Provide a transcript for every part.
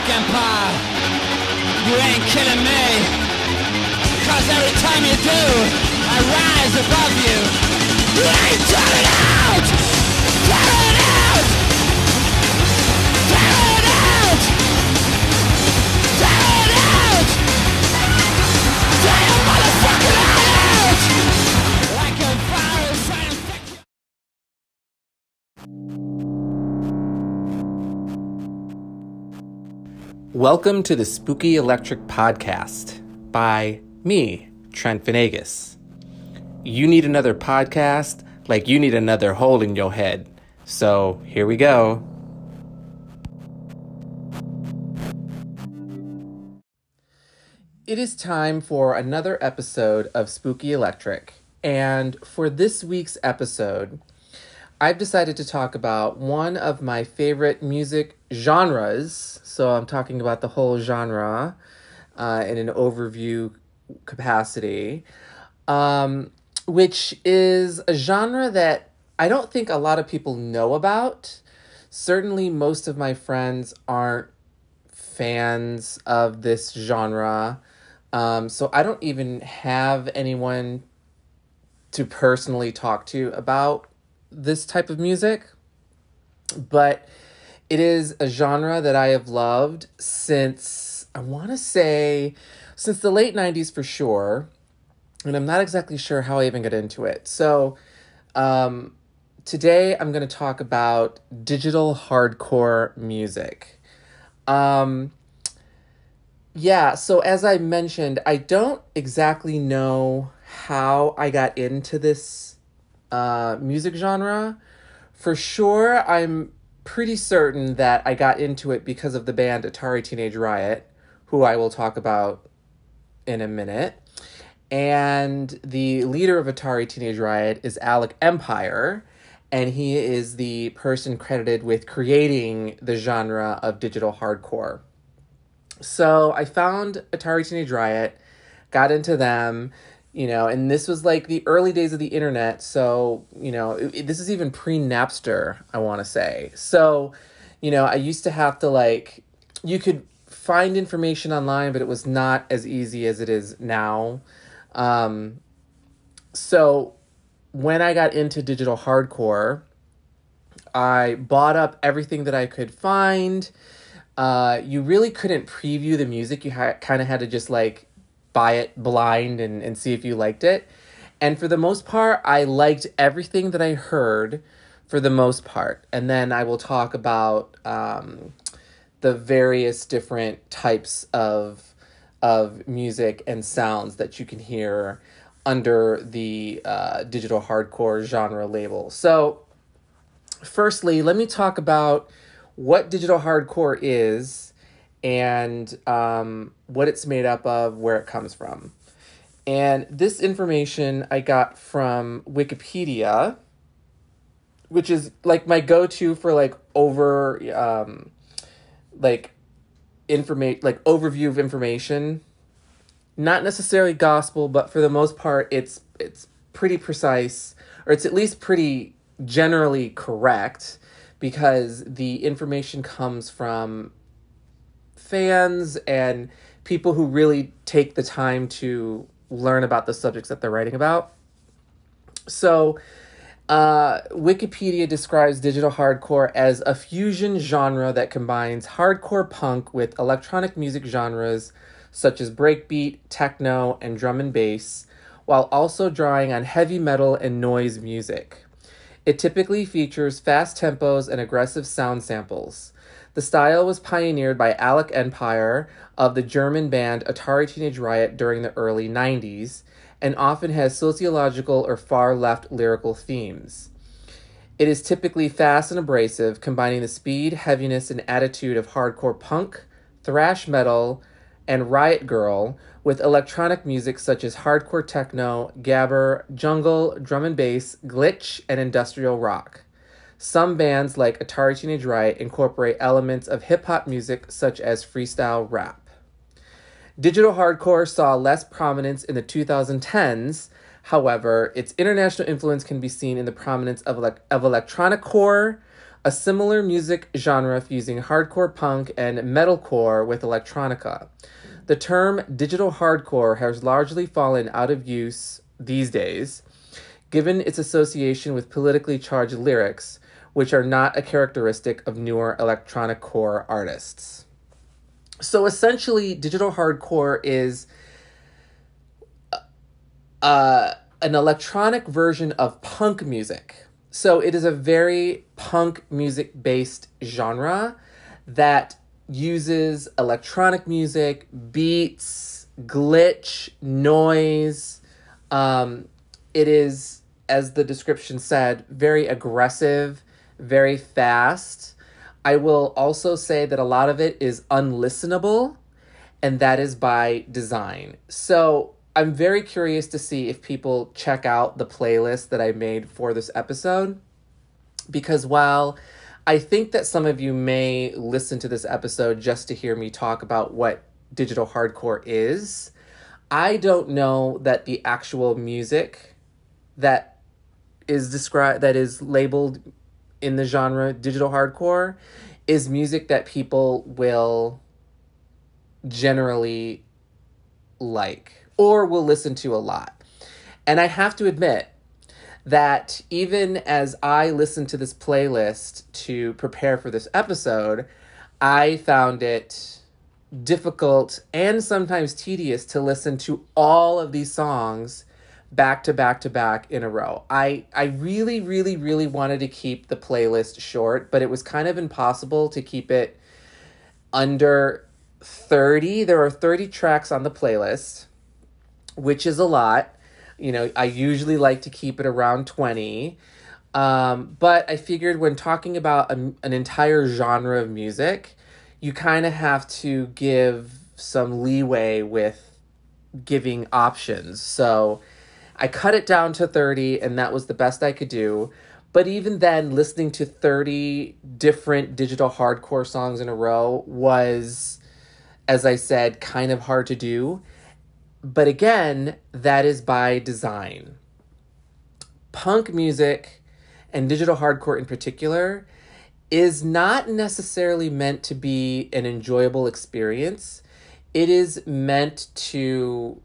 electronic empire. You ain't killing me. Cause every time you do, I rise above you. You ain't turning out! Welcome to the Spooky Electric Podcast by me, Trent Venegas. You need another podcast like you need another hole in your head. So here we go. It is time for another episode of Spooky Electric. And for this week's episode, I've decided to talk about one of my favorite music genres. So I'm talking about the whole genre uh, in an overview capacity, um, which is a genre that I don't think a lot of people know about. Certainly, most of my friends aren't fans of this genre. Um, so I don't even have anyone to personally talk to about this type of music, but it is a genre that I have loved since I want to say since the late 90s for sure. And I'm not exactly sure how I even got into it. So, um, today I'm going to talk about digital hardcore music. Um, yeah, so as I mentioned, I don't exactly know how I got into this uh, music genre. For sure, I'm pretty certain that I got into it because of the band Atari Teenage Riot, who I will talk about in a minute. And the leader of Atari Teenage Riot is Alec Empire, and he is the person credited with creating the genre of digital hardcore. So I found Atari Teenage Riot, got into them, you know, and this was like the early days of the internet. So, you know, it, it- this is even pre Napster, I want to say. So, you know, I used to have to like, you could find information online, but it was not as easy as it is now. Um, so when I got into digital hardcore, I bought up everything that I could find. Uh, you really couldn't preview the music. You ha- kind of had to just like buy it blind and, and see if you liked it. And for the most part, I liked everything that I heard for the most part. And then I will talk about um, the various different types of of music and sounds that you can hear under the uh, digital hardcore genre label. So, firstly, let me talk about what digital hardcore is and um, what it's made up of, where it comes from. And this information I got from Wikipedia, which is like my go to for like over, um, like information, like overview of information. Not necessarily gospel, but for the most part, it's it's pretty precise, or it's at least pretty generally correct, because the information comes from fans and people who really take the time to learn about the subjects that they're writing about. So, uh, Wikipedia describes digital hardcore as a fusion genre that combines hardcore punk with electronic music genres such as breakbeat, techno, and drum and bass, while also drawing on heavy metal and noise music. It typically features fast tempos and aggressive sound samples. The style was pioneered by Alec Empire of the German band Atari Teenage Riot during the early 90s and often has sociological or far left lyrical themes. It is typically fast and abrasive, combining the speed, heaviness, and attitude of hardcore punk, thrash metal, and Riot Girl with electronic music such as hardcore techno, gabber, jungle, drum and bass, glitch, and industrial rock. Some bands like Atari Teenage Riot incorporate elements of hip hop music such as freestyle rap. Digital hardcore saw less prominence in the 2010s. However, its international influence can be seen in the prominence of, of electronic core, a similar music genre fusing hardcore punk and metalcore with electronica. The term digital hardcore has largely fallen out of use these days, given its association with politically charged lyrics, which are not a characteristic of newer electronic core artists. So essentially, digital hardcore is uh, an electronic version of punk music. So it is a very punk music based genre that uses electronic music, beats, glitch, noise. Um, it is, as the description said, very aggressive, very fast. I will also say that a lot of it is unlistenable, and that is by design. So I'm very curious to see if people check out the playlist that I made for this episode. Because while I think that some of you may listen to this episode just to hear me talk about what digital hardcore is, I don't know that the actual music that is described that is labeled in the genre digital hardcore is music that people will generally like or will listen to a lot. And I have to admit that even as I listened to this playlist to prepare for this episode, I found it difficult and sometimes tedious to listen to all of these songs back to back to back in a row. I I really really really wanted to keep the playlist short, but it was kind of impossible to keep it under 30. There are 30 tracks on the playlist which is a lot. You know, I usually like to keep it around 20. Um, but I figured when talking about a, an entire genre of music, you kind of have to give some leeway with giving options. So I cut it down to 30, and that was the best I could do. But even then, listening to 30 different digital hardcore songs in a row was, as I said, kind of hard to do. But again, that is by design. Punk music and digital hardcore in particular is not necessarily meant to be an enjoyable experience. It is meant to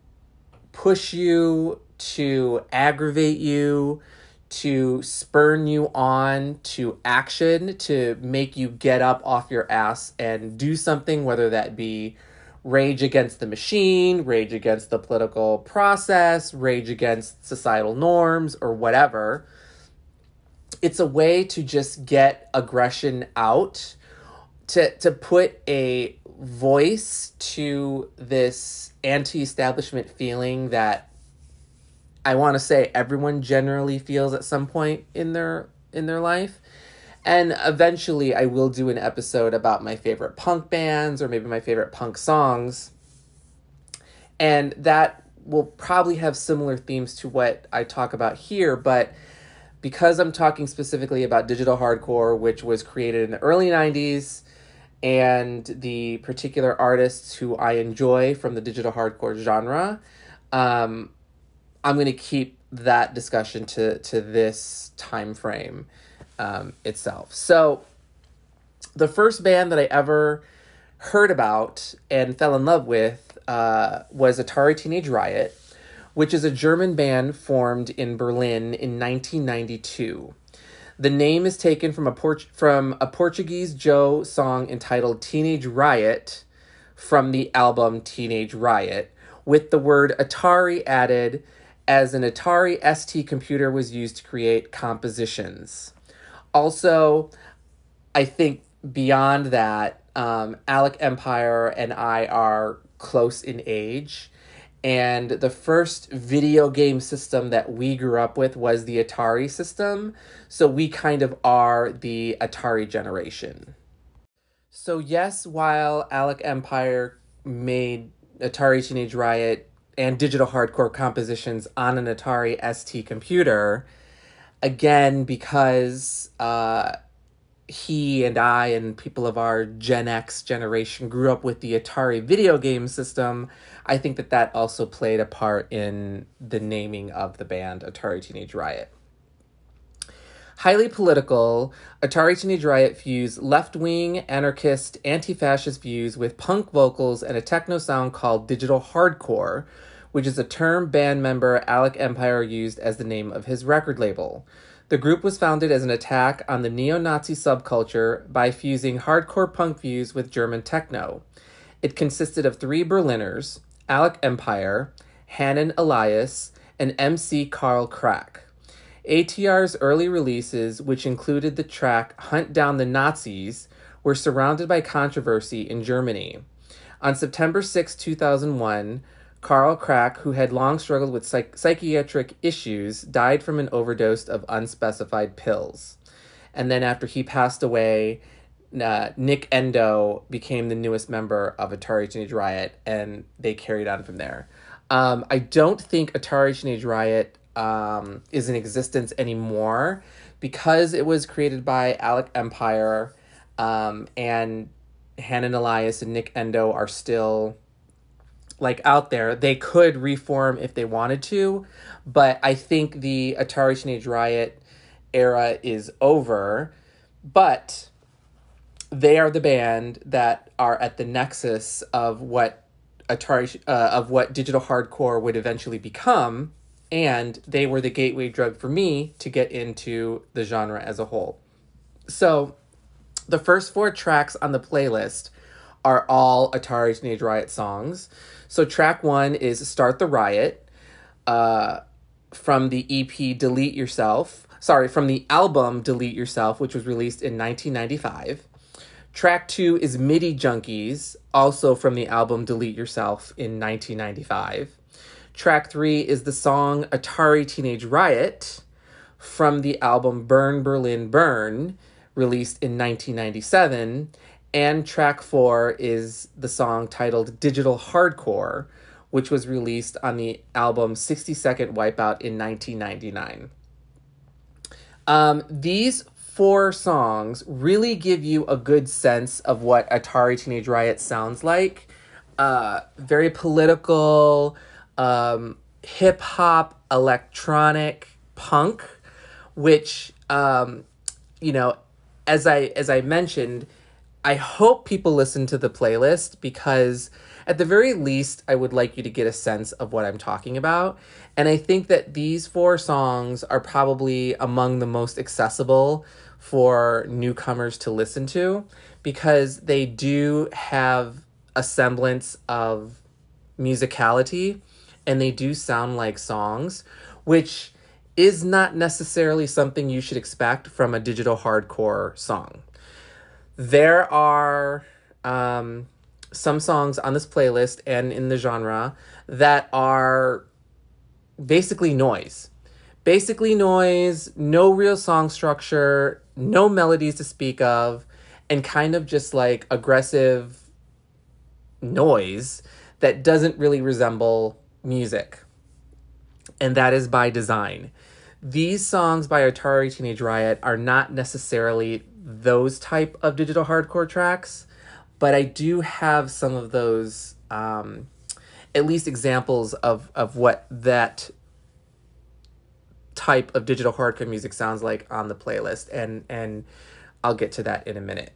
push you, to aggravate you, to spurn you on to action, to make you get up off your ass and do something, whether that be rage against the machine, rage against the political process, rage against societal norms, or whatever. It's a way to just get aggression out, to, to put a voice to this anti establishment feeling that I want to say everyone generally feels at some point in their in their life and eventually, I will do an episode about my favorite punk bands or maybe my favorite punk songs. And that will probably have similar themes to what I talk about here, but because I'm talking specifically about digital hardcore, which was created in the early 90s, and the particular artists who I enjoy from the digital hardcore genre, um, I'm going to keep that discussion to, to this time frame um, itself. So, the first band that I ever heard about and fell in love with uh, was Atari Teenage Riot, which is a German band formed in Berlin in 1992. The name is taken from a Port- from a Portuguese Joe song entitled Teenage Riot from the album Teenage Riot, with the word Atari added as an Atari ST computer was used to create compositions also, I think beyond that, um, Alec Empire and I are close in age. And the first video game system that we grew up with was the Atari system. So we kind of are the Atari generation. So, yes, while Alec Empire made Atari Teenage Riot and digital hardcore compositions on an Atari ST computer, again because uh, he and I and people of our Gen X generation grew up with the Atari video game system. I think that that also played a part in the naming of the band Atari Teenage Riot. Highly political, Atari Teenage Riot fused left wing, anarchist, anti fascist views with punk vocals and a techno sound called digital hardcore, which is a term band member Alec Empire used as the name of his record label. The group was founded as an attack on the neo Nazi subculture by fusing hardcore punk views with German techno. It consisted of three Berliners Alec Empire, Hanin Elias, and MC Carl Crack. ATR's early releases, which included the track Hunt Down the Nazis, were surrounded by controversy in Germany. On September 6, 2001, Carl Crack, who had long struggled with psych- psychiatric issues, died from an overdose of unspecified pills. And then after he passed away, uh, Nic Endo became the newest member of Atari Teenage Riot, and they carried on from there. Um, I don't think Atari Teenage Riot um, is in existence anymore because it was created by Alec Empire, um, and Hanin Elias and Nic Endo are still like out there. They could reform if they wanted to, but I think the Atari Teenage Riot era is over. But they are the band that are at the nexus of what Atari uh, of what digital hardcore would eventually become, and they were the gateway drug for me to get into the genre as a whole. So, the first four tracks on the playlist are all Atari Teenage Riot songs. So track one is Start the Riot uh, from the EP Delete Yourself. Sorry, from the album Delete Yourself, which was released in 1995. Track two is MIDI Junkies, also from the album Delete Yourself in 1995. Track three is the song Atari Teenage Riot from the album Burn Berlin Burn, released in 1997 and track four is the song titled Digital Hardcore, which was released on the album 60 Second Wipeout in 1999. Um, these four songs really give you a good sense of what Atari Teenage Riot sounds like. Uh, very political, um, hip hop, electronic, punk, which, um, you know, as I as I mentioned, I hope people listen to the playlist because at the very least I would like you to get a sense of what I'm talking about. And I think that these four songs are probably among the most accessible for newcomers to listen to because they do have a semblance of musicality and they do sound like songs, which is not necessarily something you should expect from a digital hardcore song. There are um, some songs on this playlist and in the genre that are basically noise. Basically, noise, no real song structure, no melodies to speak of, and kind of just like aggressive noise that doesn't really resemble music. And that is by design. These songs by Atari Teenage Riot are not necessarily those type of digital hardcore tracks, but I do have some of those um, at least examples of of what that type of digital hardcore music sounds like on the playlist and and I'll get to that in a minute.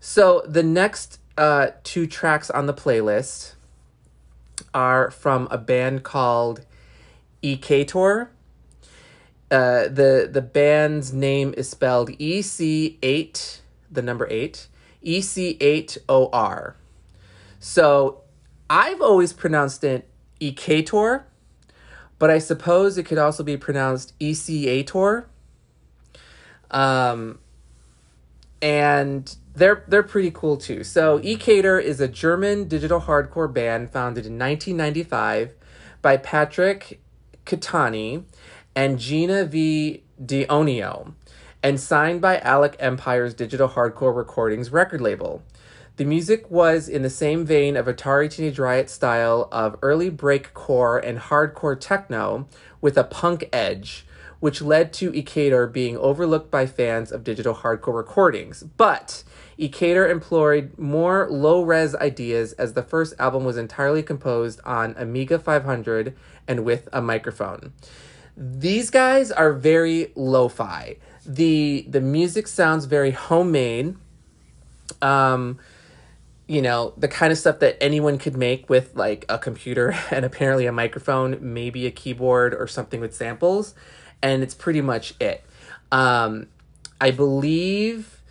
So the next uh, two tracks on the playlist are from a band called Ekator uh, the the band's name is spelled E C eight, the number eight, E C eight O R. So I've always pronounced it Ekator, but I suppose it could also be pronounced Tor. Um, and they're they're pretty cool too. So Ekator is a German digital hardcore band founded in 1995 by Patrick Catani and Gina V. D'Orio, and signed by Alec Empire's Digital Hardcore Recordings record label. The music was in the same vein of Atari Teenage Riot style of early breakcore and hardcore techno with a punk edge, which led to Ekator being overlooked by fans of digital hardcore recordings. But Ekator employed more low res ideas as the first album was entirely composed on Amiga 500 and with a microphone. These guys are very lo fi. the the music sounds very homemade. Um, you know, the kind of stuff that anyone could make with like a computer and apparently a microphone, maybe a keyboard or something with samples, and it's pretty much it. Um, I believe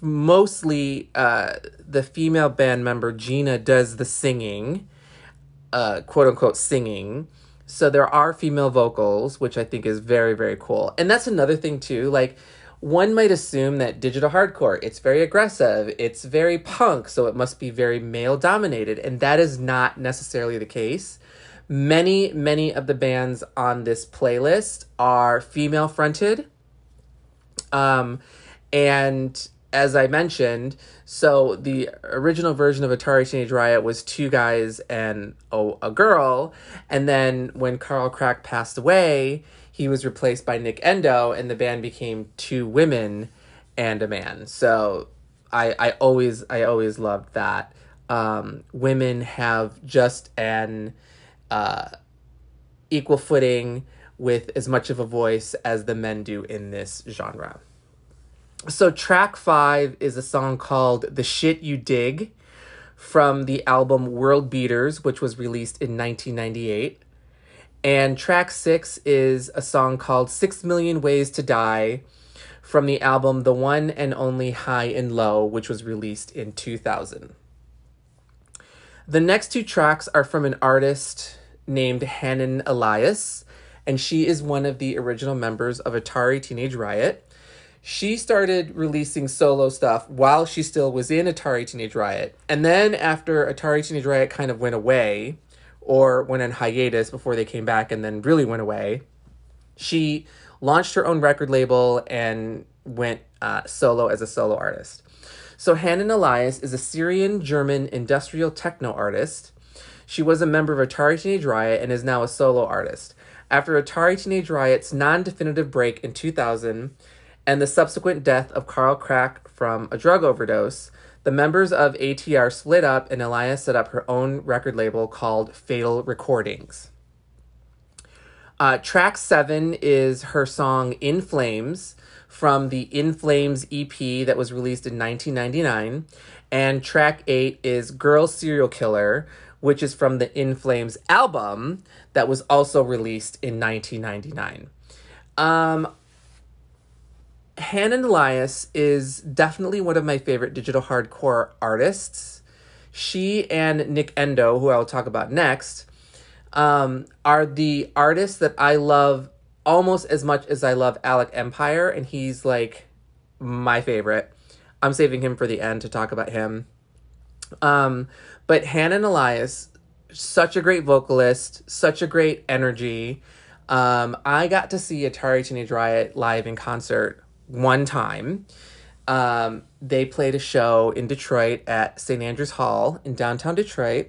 mostly uh, the female band member Gina does the singing, uh, quote unquote singing. So there are female vocals, which I think is very, very cool. And that's another thing too. Like, one might assume that digital hardcore, it's very aggressive, it's very punk, so it must be very male dominated. And that is not necessarily the case. Many, many of the bands on this playlist are female fronted. Um, and as I mentioned, so the original version of Atari Teenage Riot was two guys and a, a girl. And then when Carl Crack passed away, he was replaced by Nic Endo, and the band became two women and a man. So I I always I always loved that. Um, women have just an uh, equal footing with as much of a voice as the men do in this genre. So track five is a song called "The Shit You Dig" from the album World Beaters, which was released in 1998. And track six is a song called Six Million Ways to Die from the album The One and Only High and Low, which was released in 2000. The next two tracks are from an artist named Hanin Elias, and she is one of the original members of Atari Teenage Riot. She started releasing solo stuff while she still was in Atari Teenage Riot. And then after Atari Teenage Riot kind of went away, or went on hiatus before they came back and then really went away. She launched her own record label and went uh, solo as a solo artist. So Hanin Elias is a Syrian German industrial techno artist. She was a member of Atari Teenage Riot and is now a solo artist. After Atari Teenage Riot's non definitive break in 2000 and the subsequent death of Carl Crack from a drug overdose, the members of ATR split up and Elias set up her own record label called Fatal Recordings. Uh, track seven is her song In Flames from the In Flames EP that was released in 1999. And track eight is Girl Serial Killer, which is from the In Flames album that was also released in 1999. Um, Elias is definitely one of my favorite digital hardcore artists. She and Nic Endo, who I'll talk about next, um, are the artists that I love almost as much as I love Alec Empire, and he's like my favorite. I'm saving him for the end to talk about him. Um, but Hanin Elias, such a great vocalist, such a great energy. Um, I got to see Atari Teenage Riot live in concert one time. Um, they played a show in Detroit at St. Andrews Hall in downtown Detroit.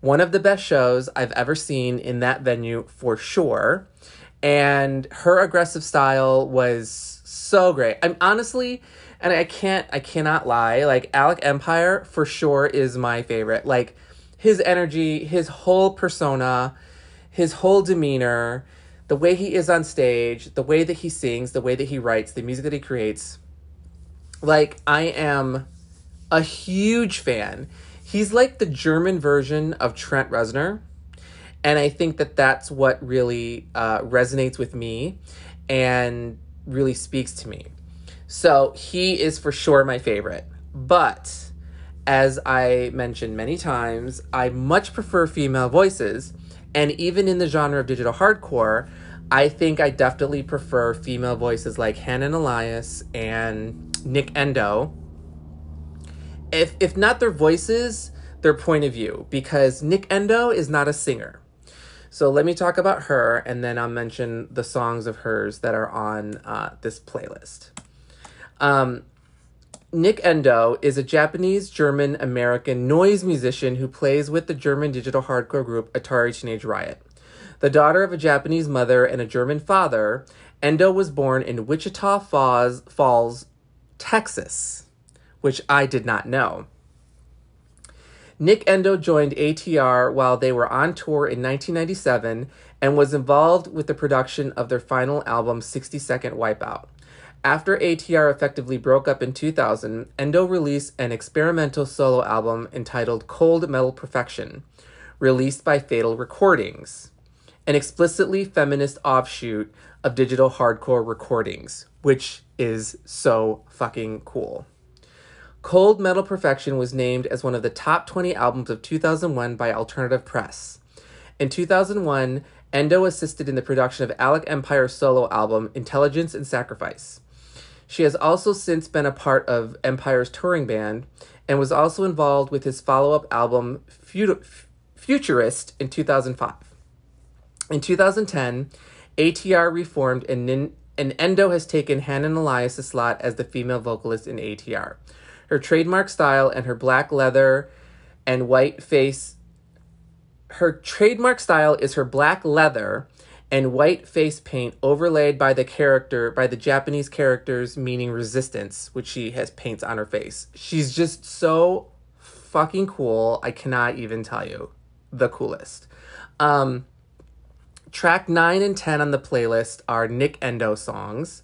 One of the best shows I've ever seen in that venue for sure. And her aggressive style was so great. I'm honestly, and I can't, I cannot lie. Like Alec Empire for sure is my favorite. Like his energy, his whole persona, his whole demeanor the way he is on stage, the way that he sings, the way that he writes, the music that he creates. Like, I am a huge fan. He's like the German version of Trent Reznor. And I think that that's what really uh, resonates with me and really speaks to me. So he is for sure my favorite. But as I mentioned many times, I much prefer female voices. And even in the genre of digital hardcore, I think I definitely prefer female voices like Hanin Elias and Nic Endo. If if not their voices, their point of view, because Nic Endo is not a singer. So let me talk about her, and then I'll mention the songs of hers that are on uh, this playlist. Um, Nic Endo is a Japanese German American noise musician who plays with the German digital hardcore group Atari Teenage Riot. The daughter of a Japanese mother and a German father, Endo was born in Wichita Falls, Falls, Texas, which I did not know. Nic Endo joined ATR while they were on tour in 1997 and was involved with the production of their final album, 60 Second Wipeout. After ATR effectively broke up in 2000, Endo released an experimental solo album entitled Cold Metal Perfection, released by Fatal Recordings, an explicitly feminist offshoot of digital hardcore recordings, which is so fucking cool. Cold Metal Perfection was named as one of the top 20 albums of 2001 by Alternative Press. In 2001, Endo assisted in the production of Alec Empire's solo album, Intelligence and Sacrifice. She has also since been a part of Empire's touring band and was also involved with his follow up album, Futurist, in 2005. In 2010, ATR reformed and, Nin- and Endo has taken Hanin Elias' slot as the female vocalist in ATR. Her trademark style and her black leather and white face. Her trademark style is her black leather and white face paint overlaid by the character by the Japanese characters meaning resistance, which she has paints on her face. She's just so fucking cool. I cannot even tell you. The coolest. Um track 9 and 10 on the playlist are Nic Endo songs.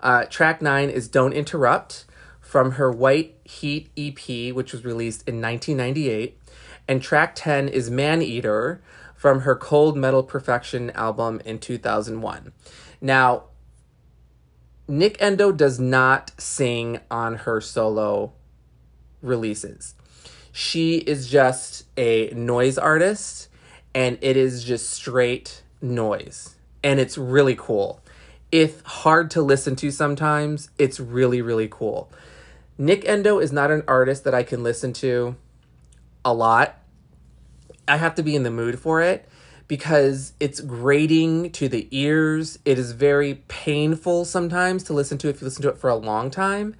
Uh, track 9 is Don't Interrupt from her White Heat EP, which was released in 1998. And track 10 is Man Eater from her Cold Metal Perfection album in 2001. Now, Nic Endo does not sing on her solo releases. She is just a noise artist and it is just straight noise. And it's really cool. If hard to listen to sometimes, it's really, really cool. Nic Endo is not an artist that I can listen to a lot I have to be in the mood for it because it's grating to the ears. It is very painful sometimes to listen to if you listen to it for a long time.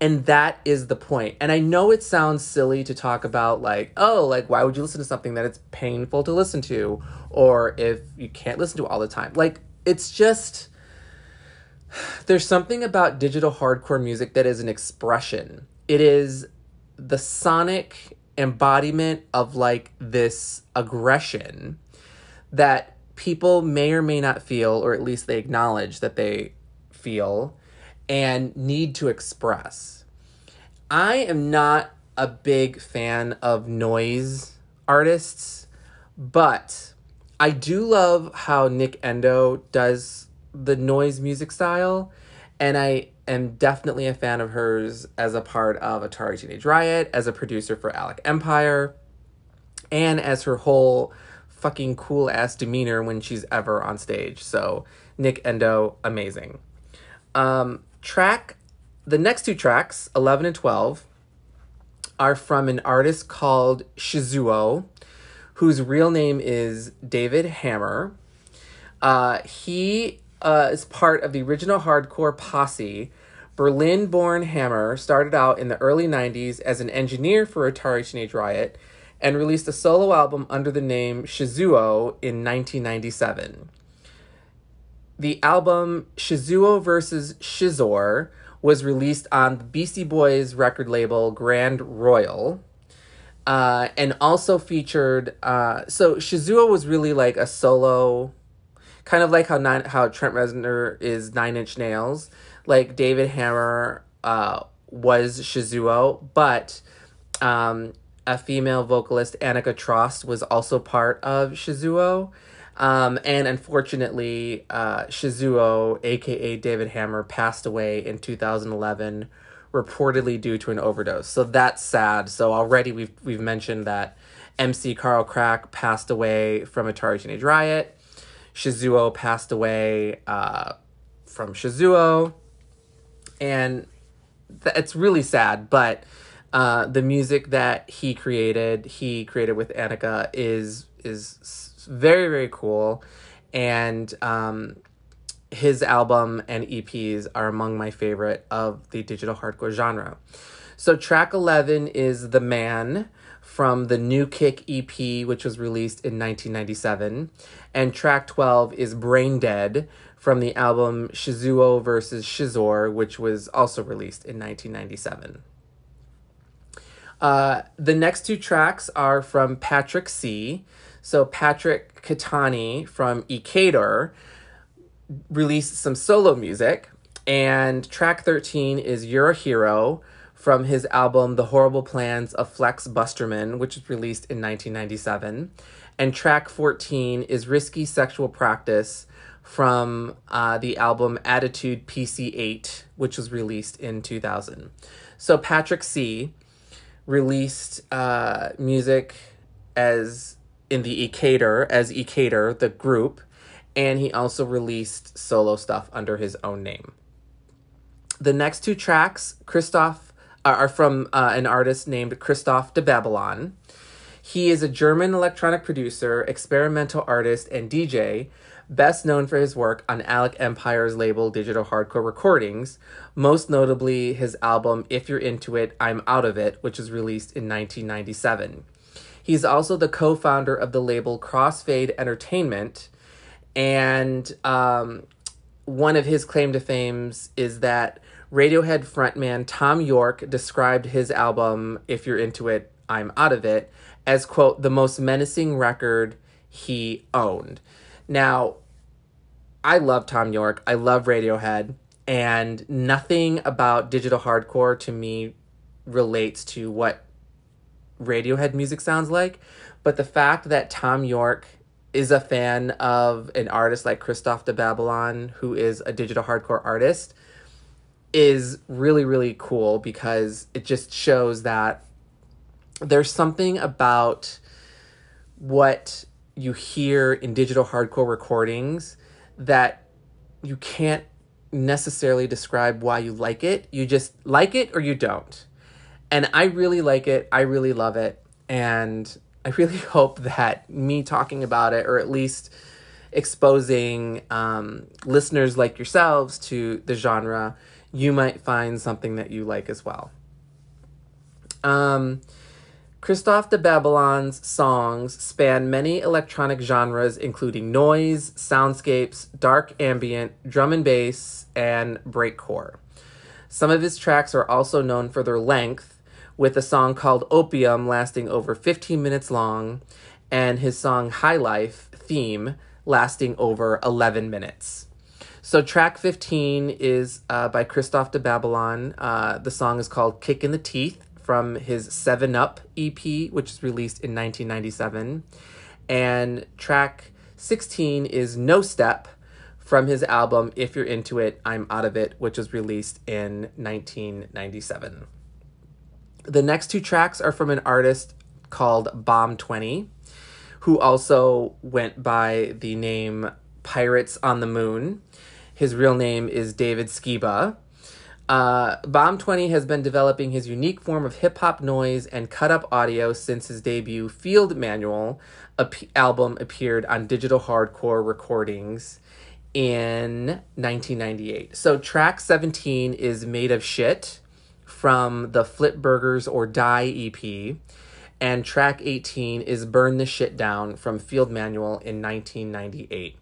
And that is the point. And I know it sounds silly to talk about, like, oh, like, why would you listen to something that it's painful to listen to? Or if you can't listen to all the time. Like, it's just, there's something about digital hardcore music that is an expression. It is the sonic embodiment of like this aggression that people may or may not feel, or at least they acknowledge that they feel and need to express. I am not a big fan of noise artists, but I do love how Nic Endo does the noise music style. And I am definitely a fan of hers as a part of Atari Teenage Riot, as a producer for Alec Empire, and as her whole fucking cool ass demeanor when she's ever on stage. So, Nic Endo, amazing. Um, track, the next two tracks, 11 and 12, are from an artist called Shizuo, whose real name is David Hammer. Uh, he uh, is part of the original hardcore posse Berlin born Hammer started out in the early 90s as an engineer for Atari Teenage Riot and released a solo album under the name Shizuo in 1997. The album Shizuo vs. Shizor was released on the Beastie Boys record label Grand Royal. Uh, and also featured uh, so Shizuo was really like a solo kind of like how nine, how Trent Reznor is Nine Inch Nails like David Hammer uh, was Shizuo, but um, a female vocalist, Annika Trost, was also part of Shizuo. Um, and unfortunately, uh, Shizuo, aka David Hammer, passed away in 2011, reportedly due to an overdose. So that's sad. So already we've we've mentioned that MC Carl Crack passed away from Atari Teenage Riot. Shizuo passed away uh, from Shizuo and th- it's really sad. But uh, the music that he created, he created with Annika, is is very very cool, and um, his album and EPs are among my favorite of the digital hardcore genre. So track eleven is the man from the New Kick EP, which was released in 1997. And track 12 is Brain Dead from the album Shizuo vs. Shizor, which was also released in 1997. Uh, the next two tracks are from Patrick C. So Patrick Catani from Equator released some solo music. and track 13 is You're a Hero from his album The Horrible Plans of Flex Busterman, which was released in 1997. And track 14 is Risky Sexual Practice from uh, the album Attitude PC8, which was released in 2000. So Patrick C released uh, music as in the Ecater as Ecater, the group, and he also released solo stuff under his own name. The next two tracks, Christoph, are from uh, an artist named Christoph de Babalon. He is a German electronic producer, experimental artist, and DJ, best known for his work on Alec Empire's label Digital Hardcore Recordings, most notably his album If You're Into It, I'm Out of It, which was released in 1997. He's also the co founder of the label Crossfade Entertainment. And um, one of his claim to fames is that Radiohead frontman Thom Yorke described his album, If You're Into It, I'm Out of It, as, quote, the most menacing record he owned. Now, I love Thom Yorke. I love Radiohead. And nothing about digital hardcore to me relates to what Radiohead music sounds like. But the fact that Thom Yorke is a fan of an artist like Christoph de Babalon, who is a digital hardcore artist, is really, really cool because it just shows that there's something about what you hear in digital hardcore recordings that you can't necessarily describe why you like it. You just like it or you don't. And I really like it. I really love it. And I really hope that me talking about it, or at least exposing um, listeners like yourselves to the genre, you might find something that you like as well. Um, Christoph de Babalon's songs span many electronic genres, including noise, soundscapes, dark ambient, drum and bass, and breakcore. Some of his tracks are also known for their length, with a song called Opium lasting over 15 minutes long, and his song High Life theme lasting over 11 minutes. So, track 15 is uh, by Christoph de Babalon. Uh, the song is called Kick in the Teeth from his Seven Up EP, which was released in 1997. And track 16 is No Step from his album If You're Into It, I'm Out of It, which was released in 1997. The next two tracks are from an artist called Bomb 20, who also went by the name Pirates on the Moon. His real name is David Skiba. Uh, Bomb 20 has been developing his unique form of hip hop noise and cut up audio since his debut Field Manual ap- album appeared on digital hardcore recordings in 1998. So, track 17 is Made of Shit from the Flip Burgers or Die EP, and track 18 is Burn the Shit Down from Field Manual in 1998.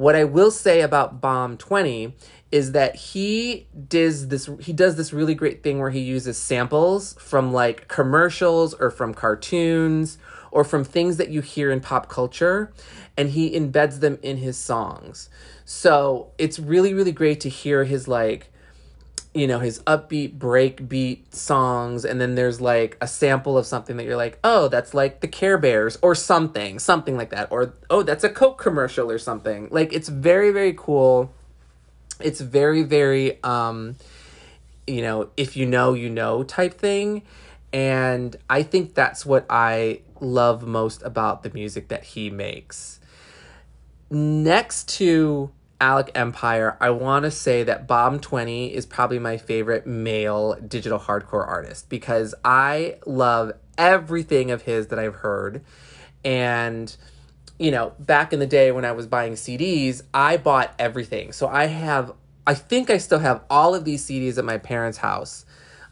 What I will say about Bomb 20 is that he does this he does this really great thing where he uses samples from like commercials or from cartoons or from things that you hear in pop culture and he embeds them in his songs. So, it's really really great to hear his like you know his upbeat breakbeat songs and then there's like a sample of something that you're like oh that's like the care bears or something something like that or oh that's a coke commercial or something. Like it's very very cool. It's very very um you know if you know you know type thing and i think that's what i love most about the music that he makes. Next to alec empire i want to say that bomb 20 is probably my favorite male digital hardcore artist because i love everything of his that i've heard and you know, back in the day when I was buying CDs, I bought everything. So I have, I think I still have all of these CDs at my parents' house.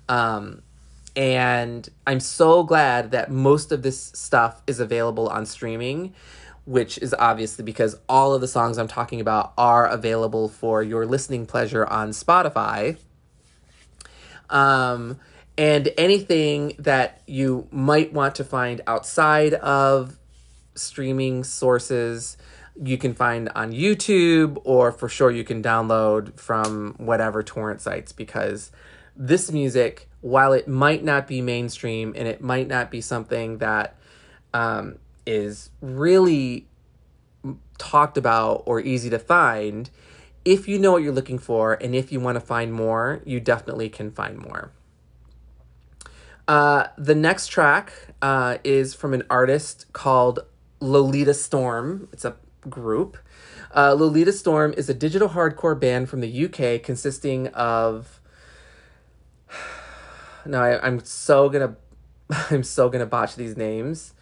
Um, and I'm so glad that most of this stuff is available on streaming, which is obviously because all of the songs I'm talking about are available for your listening pleasure on Spotify. Um, and anything that you might want to find outside of streaming sources you can find on YouTube or for sure you can download from whatever torrent sites because this music, while it might not be mainstream and it might not be something that um, is really talked about or easy to find, if you know what you're looking for and if you want to find more, you definitely can find more. Uh, the next track uh, is from an artist called Lolita Storm. It's a group. Uh, Lolita Storm is a digital hardcore band from the UK consisting of. No, I, I'm so gonna, I'm so gonna botch these names.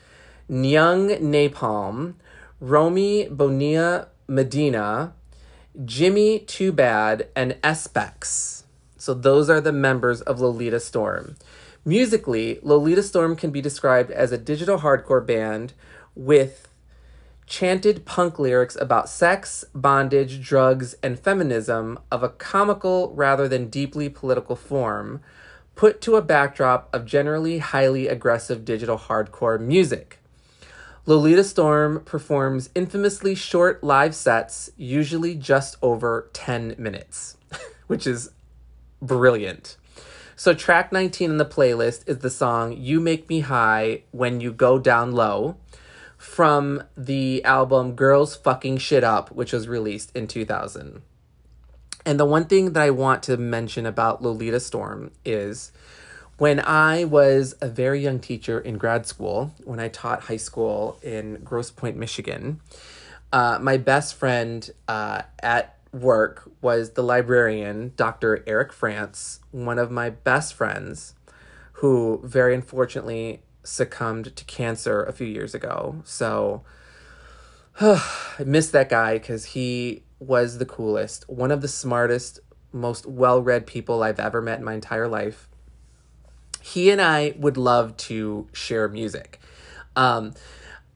Nyung Napalm, Romy Bonilla Medina, Jimmy Too Bad, and Espex. So those are the members of Lolita Storm. Musically, Lolita Storm can be described as a digital hardcore band with chanted punk lyrics about sex, bondage, drugs, and feminism of a comical rather than deeply political form, put to a backdrop of generally highly aggressive digital hardcore music. Lolita Storm performs infamously short live sets, usually just over 10 minutes, which is brilliant. So, track 19 in the playlist is the song You Make Me High When You Go Down Low from the album Girls Fucking Shit Up, which was released in 2000. And the one thing that I want to mention about Lolita Storm is when I was a very young teacher in grad school, when I taught high school in Grosse Pointe, Michigan, uh, my best friend uh, at work was the librarian, Dr. Eric France, one of my best friends, who very unfortunately succumbed to cancer a few years ago. So I miss that guy because he was the coolest, one of the smartest, most well read people I've ever met in my entire life he and I would love to share music. Um,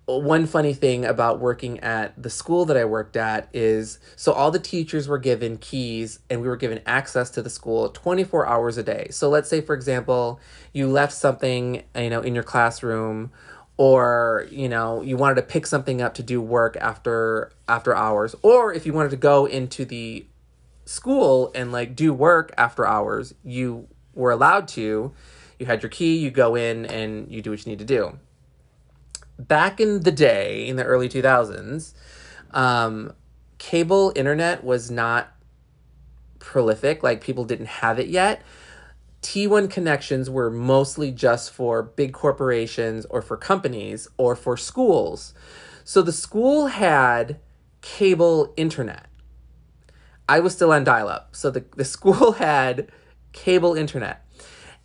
one funny thing about working at the school that I worked at is so all the teachers were given keys and we were given access to the school 24 hours a day. So let's say for example, you left something, you know, in your classroom or, you know, you wanted to pick something up to do work after after hours or if you wanted to go into the school and like do work after hours, you were allowed to you had your key, you go in and you do what you need to do. Back in the day, in the early 2000s, um, cable internet was not prolific, like people didn't have it yet. T1 connections were mostly just for big corporations or for companies or for schools. So the school had cable internet. I was still on dial up. So the, the school had cable internet.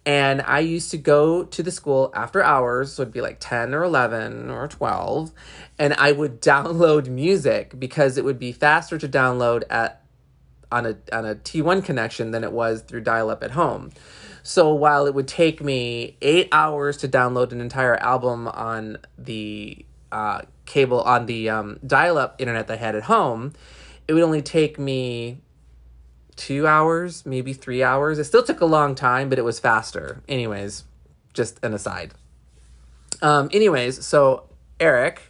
And I used to go to the school after hours, so it'd be like 10 or 11 or 12, and I would download music because it would be faster to download at on a on a T1 connection than it was through dial-up at home. So while it would take me 8 hours to download an entire album on the uh, cable on the um, dial-up internet that I had at home, it would only take me two hours, maybe three hours. It still took a long time, but it was faster. Anyways, just an aside. Um, anyways, so Eric,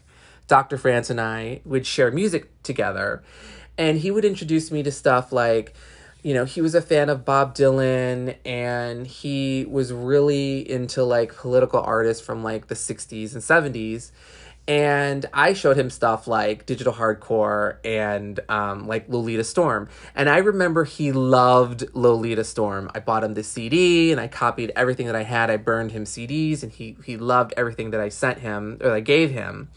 Dr. France, and I would share music together, and he would introduce me to stuff like, you know, he was a fan of Bob Dylan, and he was really into like political artists from like the 60s and 70s and I showed him stuff like digital hardcore and um, like Lolita Storm. And I remember he loved Lolita Storm. I bought him the CD and I copied everything that I had. I burned him CDs and he he loved everything that I sent him or I gave him.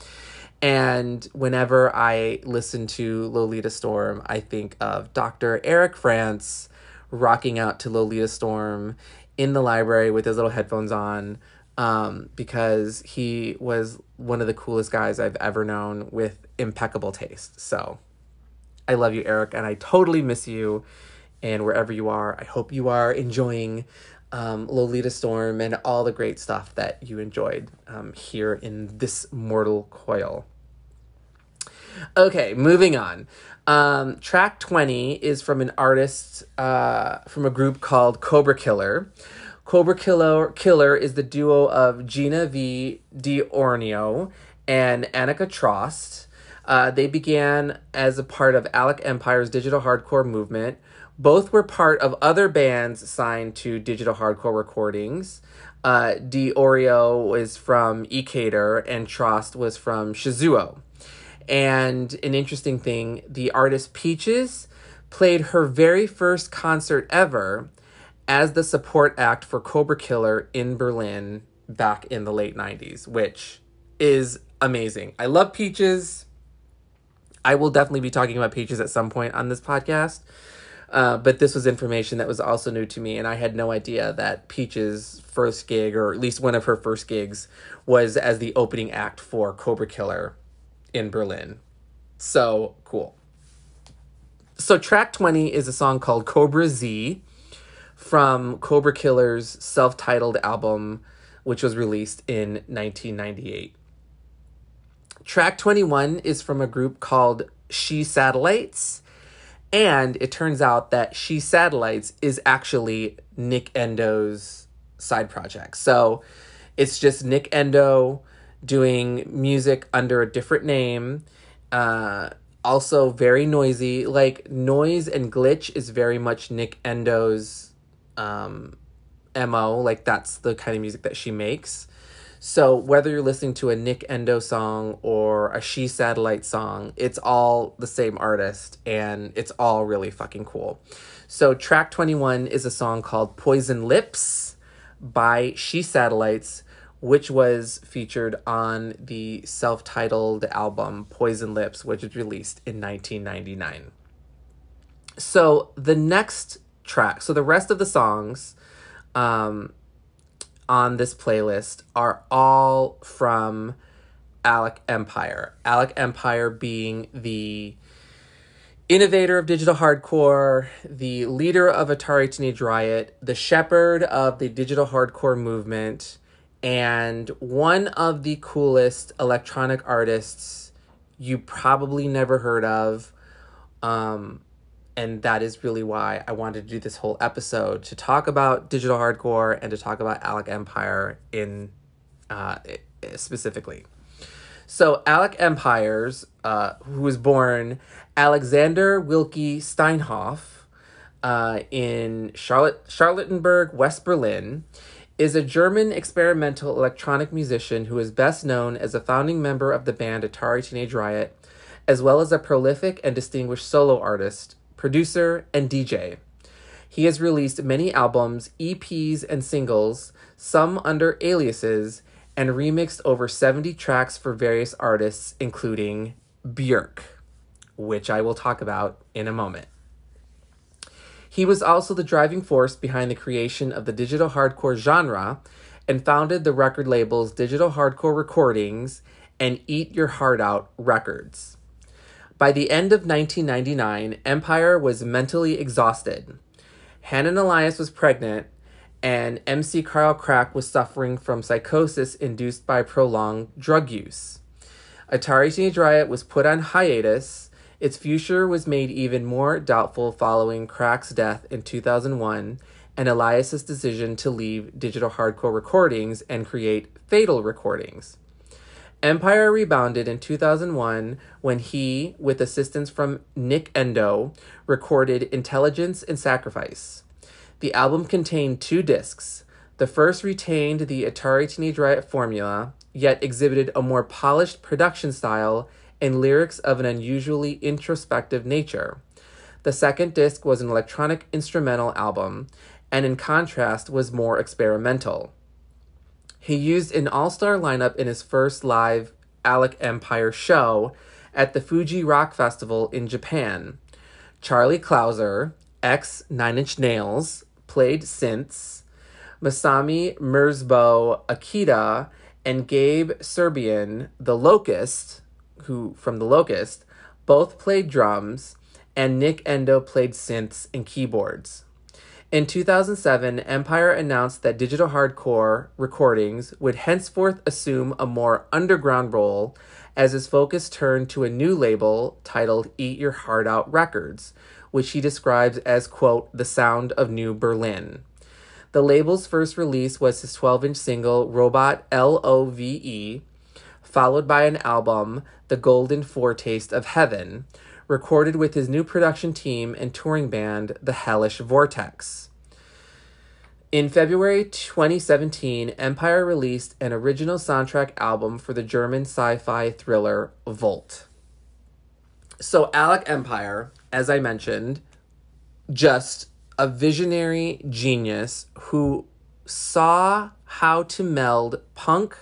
And whenever I listen to Lolita Storm, I think of Dr. Eric France rocking out to Lolita Storm in the library with his little headphones on um, because he was one of the coolest guys I've ever known with impeccable taste. So I love you, Eric, and I totally miss you. And wherever you are, I hope you are enjoying um, Lolita Storm and all the great stuff that you enjoyed um, here in this mortal coil. Okay, moving on. Um, track 20 is from an artist uh, from a group called Cobra Killer. Cobra Killer, Killer is the duo of Gina V. D'Orio and Annika Trost. Uh, they began as a part of Alec Empire's digital hardcore movement. Both were part of other bands signed to digital hardcore recordings. Uh, D. Was from EC8OR and Trost was from Shizuo. And an interesting thing the artist Peaches played her very first concert ever as the support act for Cobra Killer in Berlin back in the late 90s, which is amazing. I love Peaches. I will definitely be talking about Peaches at some point on this podcast. Uh, but this was information that was also new to me, and I had no idea that Peach's first gig, or at least one of her first gigs, was as the opening act for Cobra Killer in Berlin. So cool. So, track 20 is a song called Cobra Z from Cobra Killer's self titled album, which was released in 1998. Track 21 is from a group called She Satellites and it turns out that She Satellites is actually Nic Endo's side project. So it's just Nic Endo doing music under a different name. Uh, also very noisy. Like noise and glitch is very much Nic Endo's um, MO. Like that's the kind of music that she makes. So whether you're listening to a Nic Endo song or a She Satellite song, it's all the same artist and it's all really fucking cool. So track 21 is a song called Poison Lips by She Satellites, which was featured on the self-titled album Poison Lips, which was released in 1999. So the next track, so the rest of the songs um on this playlist are all from Alec Empire. Alec Empire being the innovator of digital hardcore, the leader of Atari Teenage Riot, the shepherd of the digital hardcore movement, and one of the coolest electronic artists you probably never heard of. Um, and that is really why I wanted to do this whole episode to talk about digital hardcore and to talk about Alec Empire in uh, specifically. So Alec Empires, uh, who was born Alexander Wilke Steinhof uh, in Charlotte Charlottenburg, West Berlin, is a German experimental electronic musician who is best known as a founding member of the band Atari Teenage Riot, as well as a prolific and distinguished solo artist producer, and DJ. He has released many albums, EPs, and singles, some under aliases, and remixed over 70 tracks for various artists, including Björk, which I will talk about in a moment. He was also the driving force behind the creation of the digital hardcore genre and founded the record labels Digital Hardcore Recordings and Eat Your Heart Out Records. By the end of 1999, Empire was mentally exhausted. Hanin Elias was pregnant, and MC Carl Crack was suffering from psychosis induced by prolonged drug use. Atari Teenage Riot was put on hiatus. Its future was made even more doubtful following Crack's death in 2001 and Elias's decision to leave Digital Hardcore Recordings and create Fatal Recordings. Empire rebounded in 2001 when he, with assistance from Nic Endo, recorded Intelligence and Sacrifice. The album contained two discs. The first retained the Atari Teenage Riot formula, yet exhibited a more polished production style and lyrics of an unusually introspective nature. The second disc was an electronic instrumental album, and in contrast was more experimental. He used an all star lineup in his first live Alec Empire show at the Fuji Rock Festival in Japan. Charlie Clouser, ex Nine Inch Nails, played synths. Masami Merzbow Akita and Gabe Serbian, the Locust, who from the Locust, both played drums, and Nic Endo played synths and keyboards. In 2007, Empire announced that digital hardcore recordings would henceforth assume a more underground role as his focus turned to a new label titled Eat Your Heart Out Records, which he describes as, quote, the sound of New Berlin. The label's first release was his 12 inch single, Robot L O V E, followed by an album, The Golden Foretaste of Heaven, recorded with his new production team and touring band, The Hellish Vortex. In February 2017, Empire released an original soundtrack album for the German sci fi thriller Volt. So, Alec Empire, as I mentioned, just a visionary genius who saw how to meld punk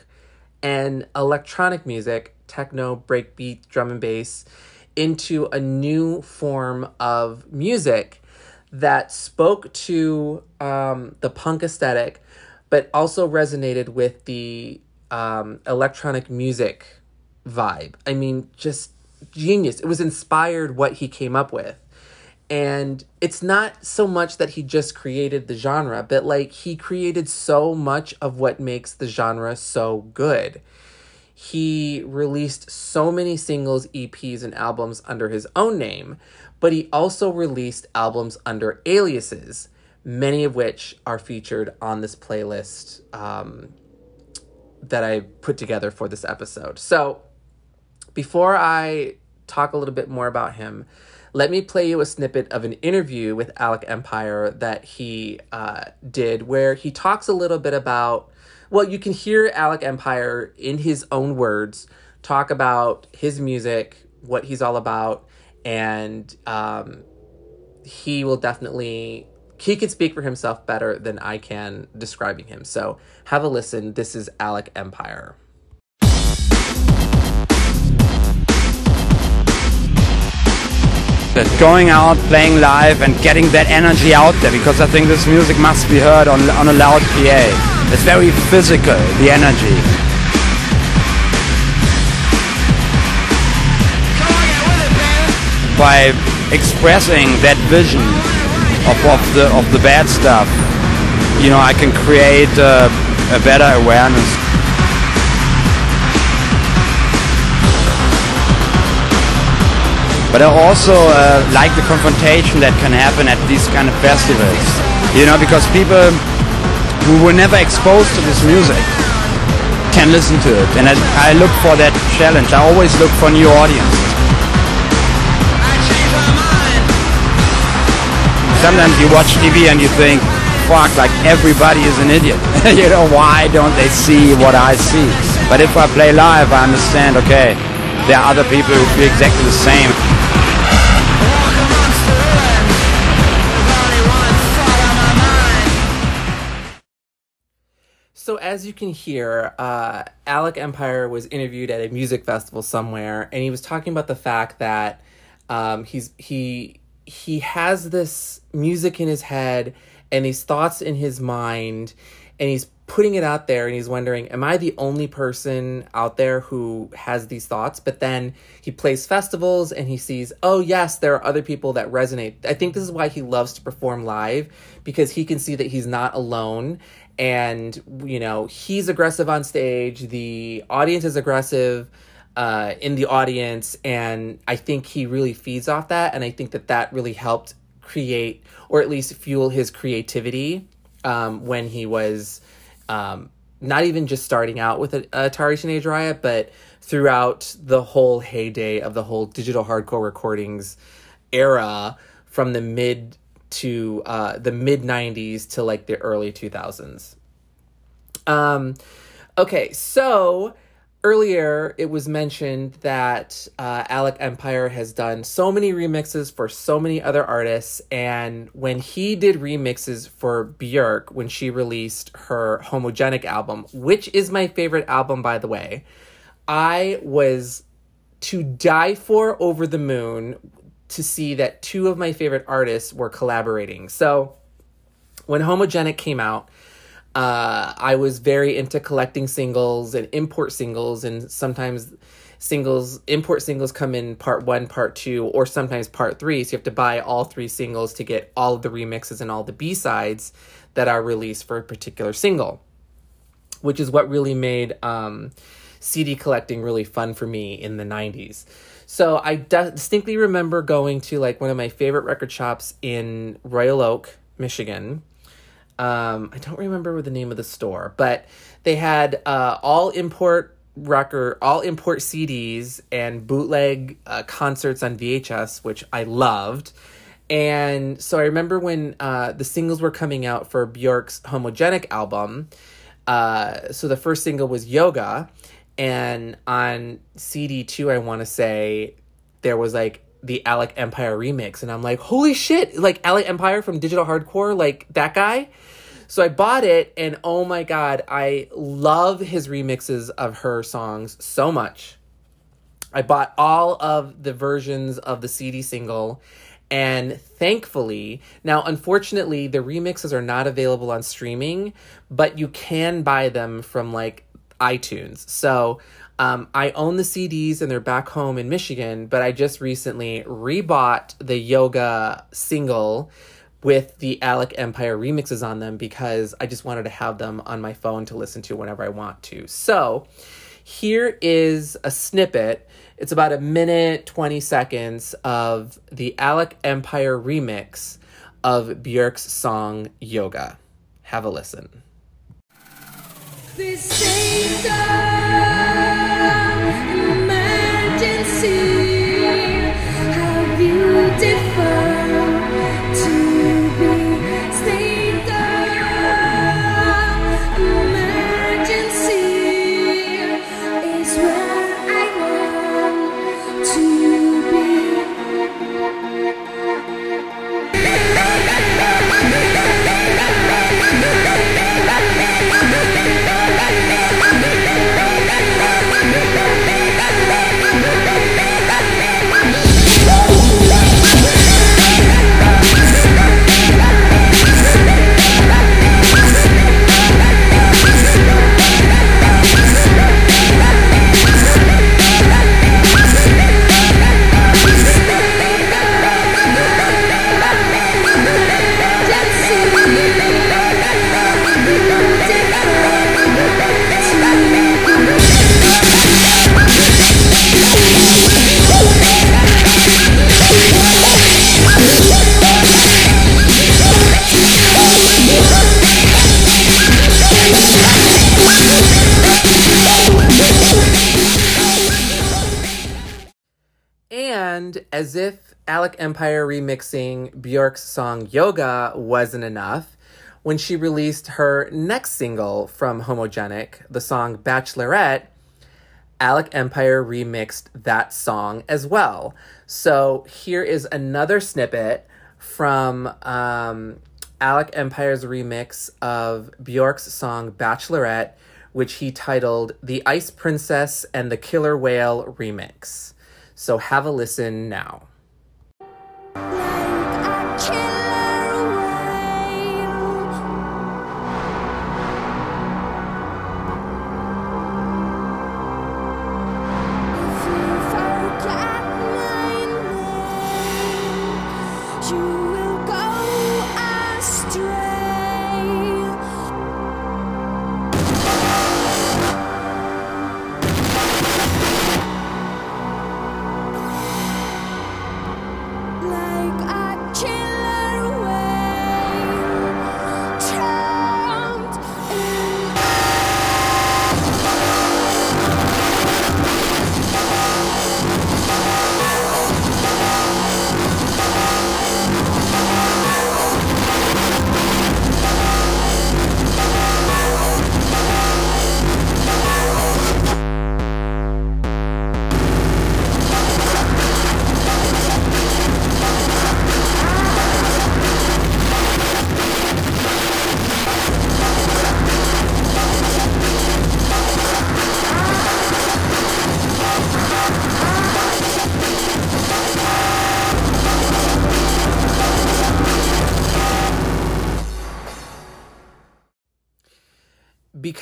and electronic music, techno, breakbeat, drum and bass, into a new form of music that spoke to um, the punk aesthetic, but also resonated with the um, electronic music vibe. I mean, just genius. It was inspired what he came up with. And it's not so much that he just created the genre, but like he created so much of what makes the genre so good. He released so many singles, EPs, and albums under his own name, but he also released albums under aliases, many of which are featured on this playlist um, that I put together for this episode. So, before I talk a little bit more about him, let me play you a snippet of an interview with Alec Empire that he uh, did, where he talks a little bit about. Well, you can hear Alec Empire in his own words talk about his music, what he's all about, and um, he will definitely he can speak for himself better than I can describing him. So have a listen. This is Alec Empire. That going out, playing live, and getting that energy out there because I think this music must be heard on, on a loud PA. It's very physical, the energy. By expressing that vision of, of, the, of the bad stuff, you know, I can create uh, a better awareness. But I also uh, like the confrontation that can happen at these kind of festivals. You know, because people who were never exposed to this music can listen to it. And I, I look for that challenge. I always look for new audiences. Sometimes you watch TV and you think, fuck, like everybody is an idiot. you know, why don't they see what I see? But if I play live, I understand, okay, there are other people who feel exactly the same. So as you can hear, uh, Alec Empire was interviewed at a music festival somewhere, and he was talking about the fact that um, he's he he has this music in his head and these thoughts in his mind, and he's putting it out there, and he's wondering, am I the only person out there who has these thoughts? But then he plays festivals, and he sees, oh yes, there are other people that resonate. I think this is why he loves to perform live because he can see that he's not alone and you know he's aggressive on stage the audience is aggressive uh, in the audience and i think he really feeds off that and i think that that really helped create or at least fuel his creativity um, when he was um, not even just starting out with a, atari teenage riot but throughout the whole heyday of the whole digital hardcore recordings era from the mid to uh, the mid 90s to like the early 2000s. Um, okay, so earlier it was mentioned that uh, Alec Empire has done so many remixes for so many other artists, and when he did remixes for Björk when she released her Homogenic album, which is my favorite album by the way, I was to die for over the moon to see that two of my favorite artists were collaborating. So when Homogenic came out, uh, I was very into collecting singles and import singles, and sometimes singles import singles come in part one, part two, or sometimes part three. So you have to buy all three singles to get all of the remixes and all the B sides that are released for a particular single, which is what really made um, CD collecting really fun for me in the 90s. So I distinctly remember going to like one of my favorite record shops in Royal Oak, Michigan. Um, I don't remember the name of the store, but they had uh, all import record, all import CDs and bootleg uh, concerts on VHS, which I loved. And so I remember when uh, the singles were coming out for Bjork's Homogenic album. Uh, so the first single was Yoga, and on CD two, I want to say there was like the Alec Empire remix, and I'm like, holy shit! Like Alec Empire from Digital Hardcore, like that guy. So I bought it, and oh my god, I love his remixes of her songs so much. I bought all of the versions of the CD single, and thankfully, now unfortunately, the remixes are not available on streaming, but you can buy them from like iTunes. So um, I own the CDs and they're back home in Michigan, but I just recently rebought the yoga single with the Alec Empire remixes on them because I just wanted to have them on my phone to listen to whenever I want to. So here is a snippet. It's about a minute, 20 seconds of the Alec Empire remix of Björk's song Yoga. Have a listen. This ain't an emergency. And as if Alec Empire remixing Björk's song Yoga wasn't enough, when she released her next single from Homogenic, the song Bachelorette, Alec Empire remixed that song as well. So here is another snippet from um, Alec Empire's remix of Bjork's song Bachelorette, which he titled The Ice Princess and the Killer Whale Remix. So have a listen now.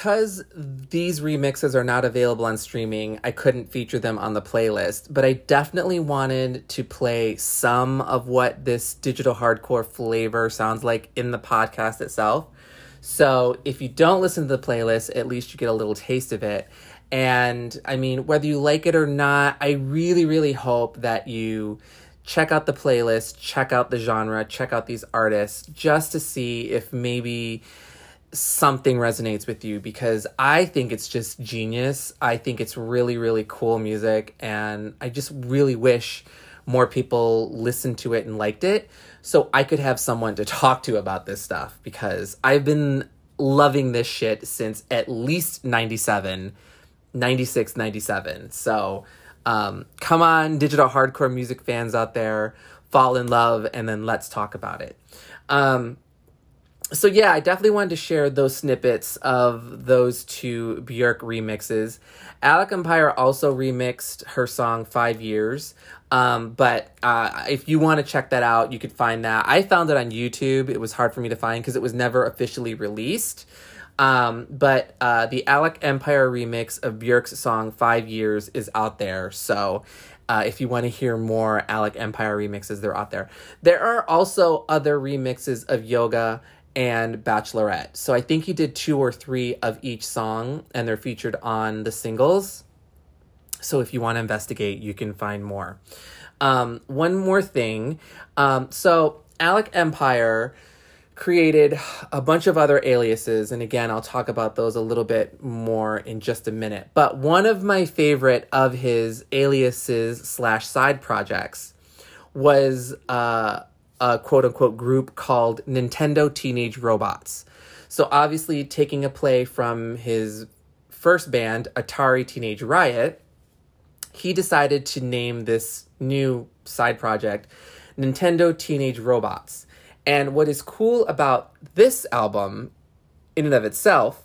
Because these remixes are not available on streaming, I couldn't feature them on the playlist, but I definitely wanted to play some of what this digital hardcore flavor sounds like in the podcast itself. So if you don't listen to the playlist, at least you get a little taste of it. And I mean, whether you like it or not, I really, really hope that you check out the playlist, check out the genre, check out these artists, just to see if maybe something resonates with you because I think it's just genius. I think it's really, really cool music, and I just really wish more people listened to it and liked it so I could have someone to talk to about this stuff because I've been loving this shit since at least 97, 96, 97. So um, come on, digital hardcore music fans out there, fall in love, and then let's talk about it. Um, so yeah, I definitely wanted to share those snippets of those two Björk remixes. Alec Empire also remixed her song Five Years. Um, but uh, if you want to check that out, you could find that. I found it on YouTube. It was hard for me to find because it was never officially released. Um, but uh, the Alec Empire remix of Björk's song Five Years is out there. So uh, if you want to hear more Alec Empire remixes, they're out there. There are also other remixes of Yoga and Bachelorette. So I think he did two or three of each song, and they're featured on the singles. So if you want to investigate, you can find more. Um, one more thing. Um, so Alec Empire created a bunch of other aliases, and again, I'll talk about those a little bit more in just a minute. But one of my favorite of his aliases slash side projects was uh, a quote unquote group called Nintendo Teenage Robots. So obviously taking a play from his first band, Atari Teenage Riot, he decided to name this new side project Nintendo Teenage Robots. And what is cool about this album, in and of itself,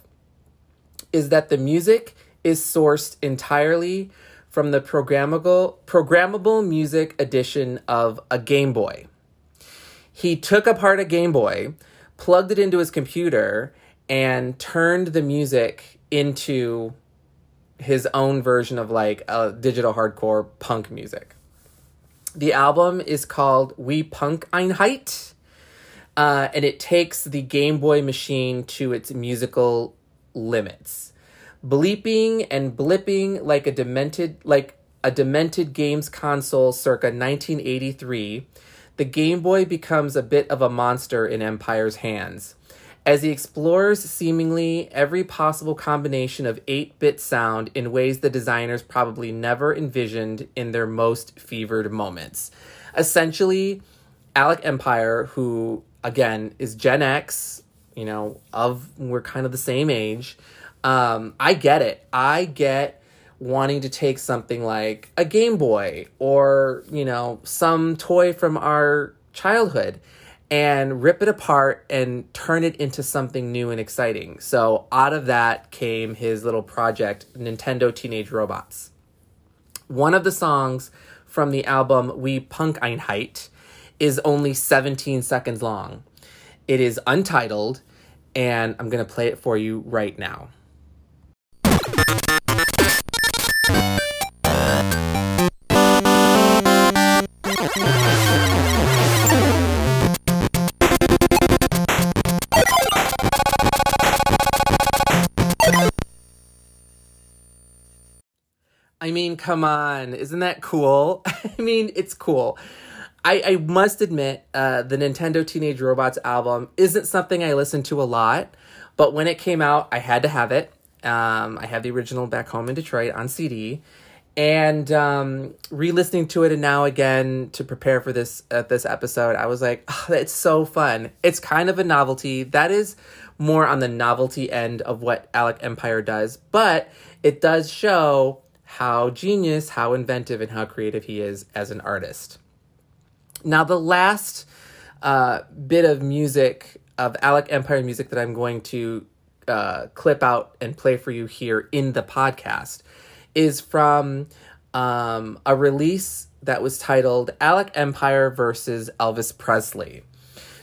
is that the music is sourced entirely from the programmable programmable music edition of a Game Boy. He took apart a Game Boy, plugged it into his computer, and turned the music into his own version of like a digital hardcore punk music. The album is called We Punk Einheit, uh, and it takes the Game Boy machine to its musical limits. Bleeping and blipping like a demented like a demented games console circa 1983, the Game Boy becomes a bit of a monster in Empire's hands as he explores seemingly every possible combination of 8 bit sound in ways the designers probably never envisioned in their most fevered moments. Essentially, Alec Empire, who again is Gen X, you know, of we're kind of the same age. Um, I get it. I get wanting to take something like a Game Boy or, you know, some toy from our childhood and rip it apart and turn it into something new and exciting. So out of that came his little project, Nintendo Teenage Robots. One of the songs from the album We Punk Einheit is only 17 seconds long. It is untitled, and I'm going to play it for you right now. Mean, come on. Isn't that cool? I mean, it's cool. I, I must admit, uh, the Nintendo Teenage Robots album isn't something I listen to a lot, but when it came out, I had to have it. Um, I have the original back home in Detroit on CD, and um, re-listening to it and now again to prepare for this uh, this episode, I was like, oh, it's so fun. It's kind of a novelty. That is more on the novelty end of what Alec Empire does, but it does show how genius, how inventive, and how creative he is as an artist. Now, the last uh, bit of music, of Alec Empire music that I'm going to uh, clip out and play for you here in the podcast, is from um, a release that was titled Alec Empire versus Elvis Presley.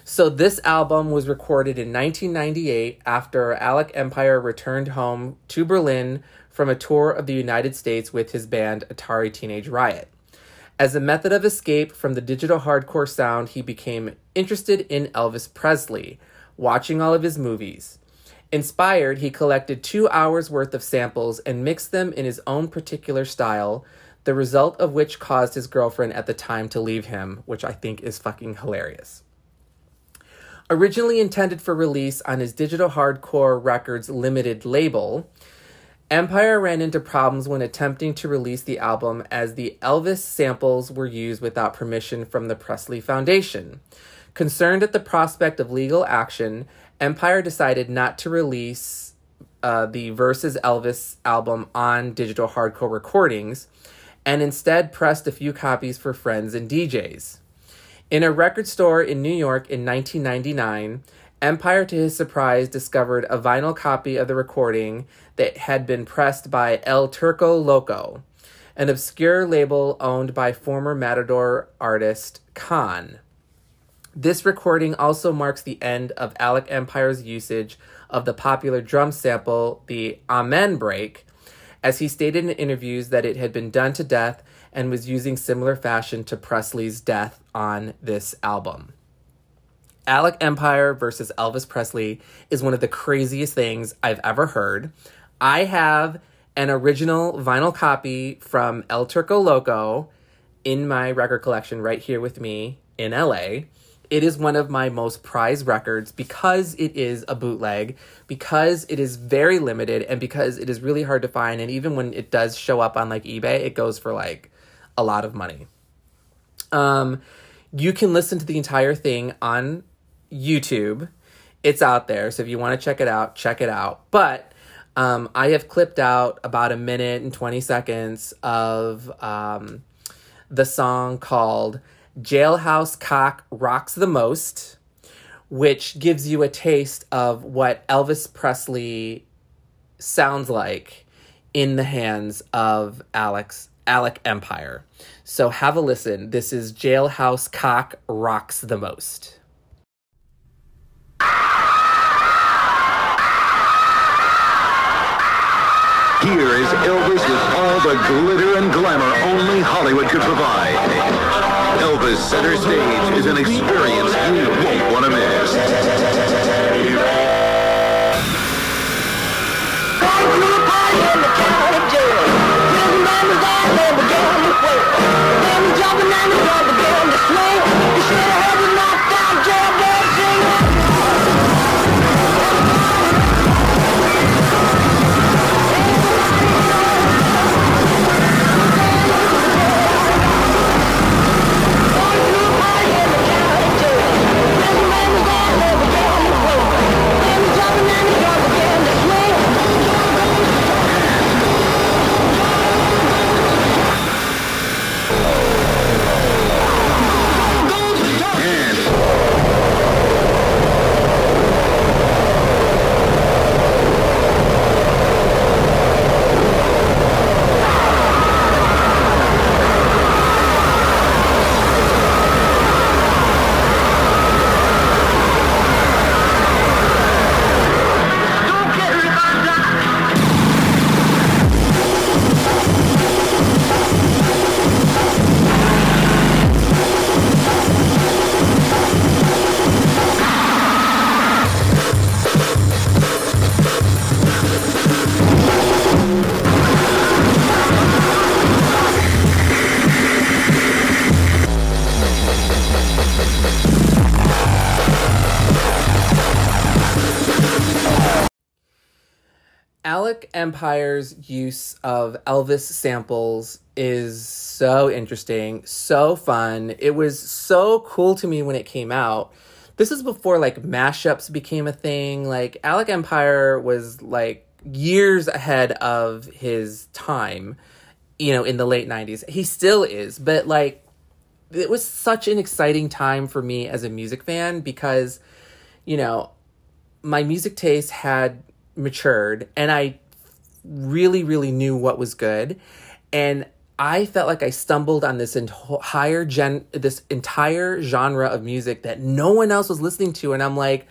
So, this album was recorded in 1998 after Alec Empire returned home to Berlin from a tour of the United States with his band Atari Teenage Riot. As a method of escape from the digital hardcore sound, he became interested in Elvis Presley, watching all of his movies. Inspired, he collected two hours worth of samples and mixed them in his own particular style, the result of which caused his girlfriend at the time to leave him, which I think is fucking hilarious. Originally intended for release on his Digital Hardcore Records limited label, Empire ran into problems when attempting to release the album as the Elvis samples were used without permission from the Presley Foundation. Concerned at the prospect of legal action, Empire decided not to release uh, the Versus Elvis album on digital hardcore recordings and instead pressed a few copies for friends and DJs. In a record store in New York in 1999, Empire, to his surprise, discovered a vinyl copy of the recording that had been pressed by El Turco Loco, an obscure label owned by former Matador artist Khan. This recording also marks the end of Alec Empire's usage of the popular drum sample, the Amen break, as he stated in interviews that it had been done to death and was using similar fashion to Presley's death on this album. Alec Empire versus Elvis Presley is one of the craziest things I've ever heard. I have an original vinyl copy from El Turco Loco in my record collection right here with me in LA. It is one of my most prized records because it is a bootleg, because it is very limited, and because it is really hard to find. And even when it does show up on like eBay, it goes for like a lot of money. Um, you can listen to the entire thing on YouTube. It's out there, so if you want to check it out, check it out. But um, I have clipped out about a minute and 20 seconds of um, the song called Jailhouse Cock Rocks the Most, which gives you a taste of what Elvis Presley sounds like in the hands of Alex Alec Empire. So have a listen. This is Jailhouse Cock Rocks the Most. Here is Elvis with all the glitter and glamour only Hollywood could provide. Elvis Center Stage is an experience you won't Empire's use of Elvis samples is so interesting, so fun. It was so cool to me when it came out. This is before like mashups became a thing. Like Alec Empire was like years ahead of his time, you know, in the late 90s. He still is, but like it was such an exciting time for me as a music fan because you know, my music taste had matured and I really, really knew what was good. And I felt like I stumbled on this entire gen, this entire genre of music that no one else was listening to. And I'm like,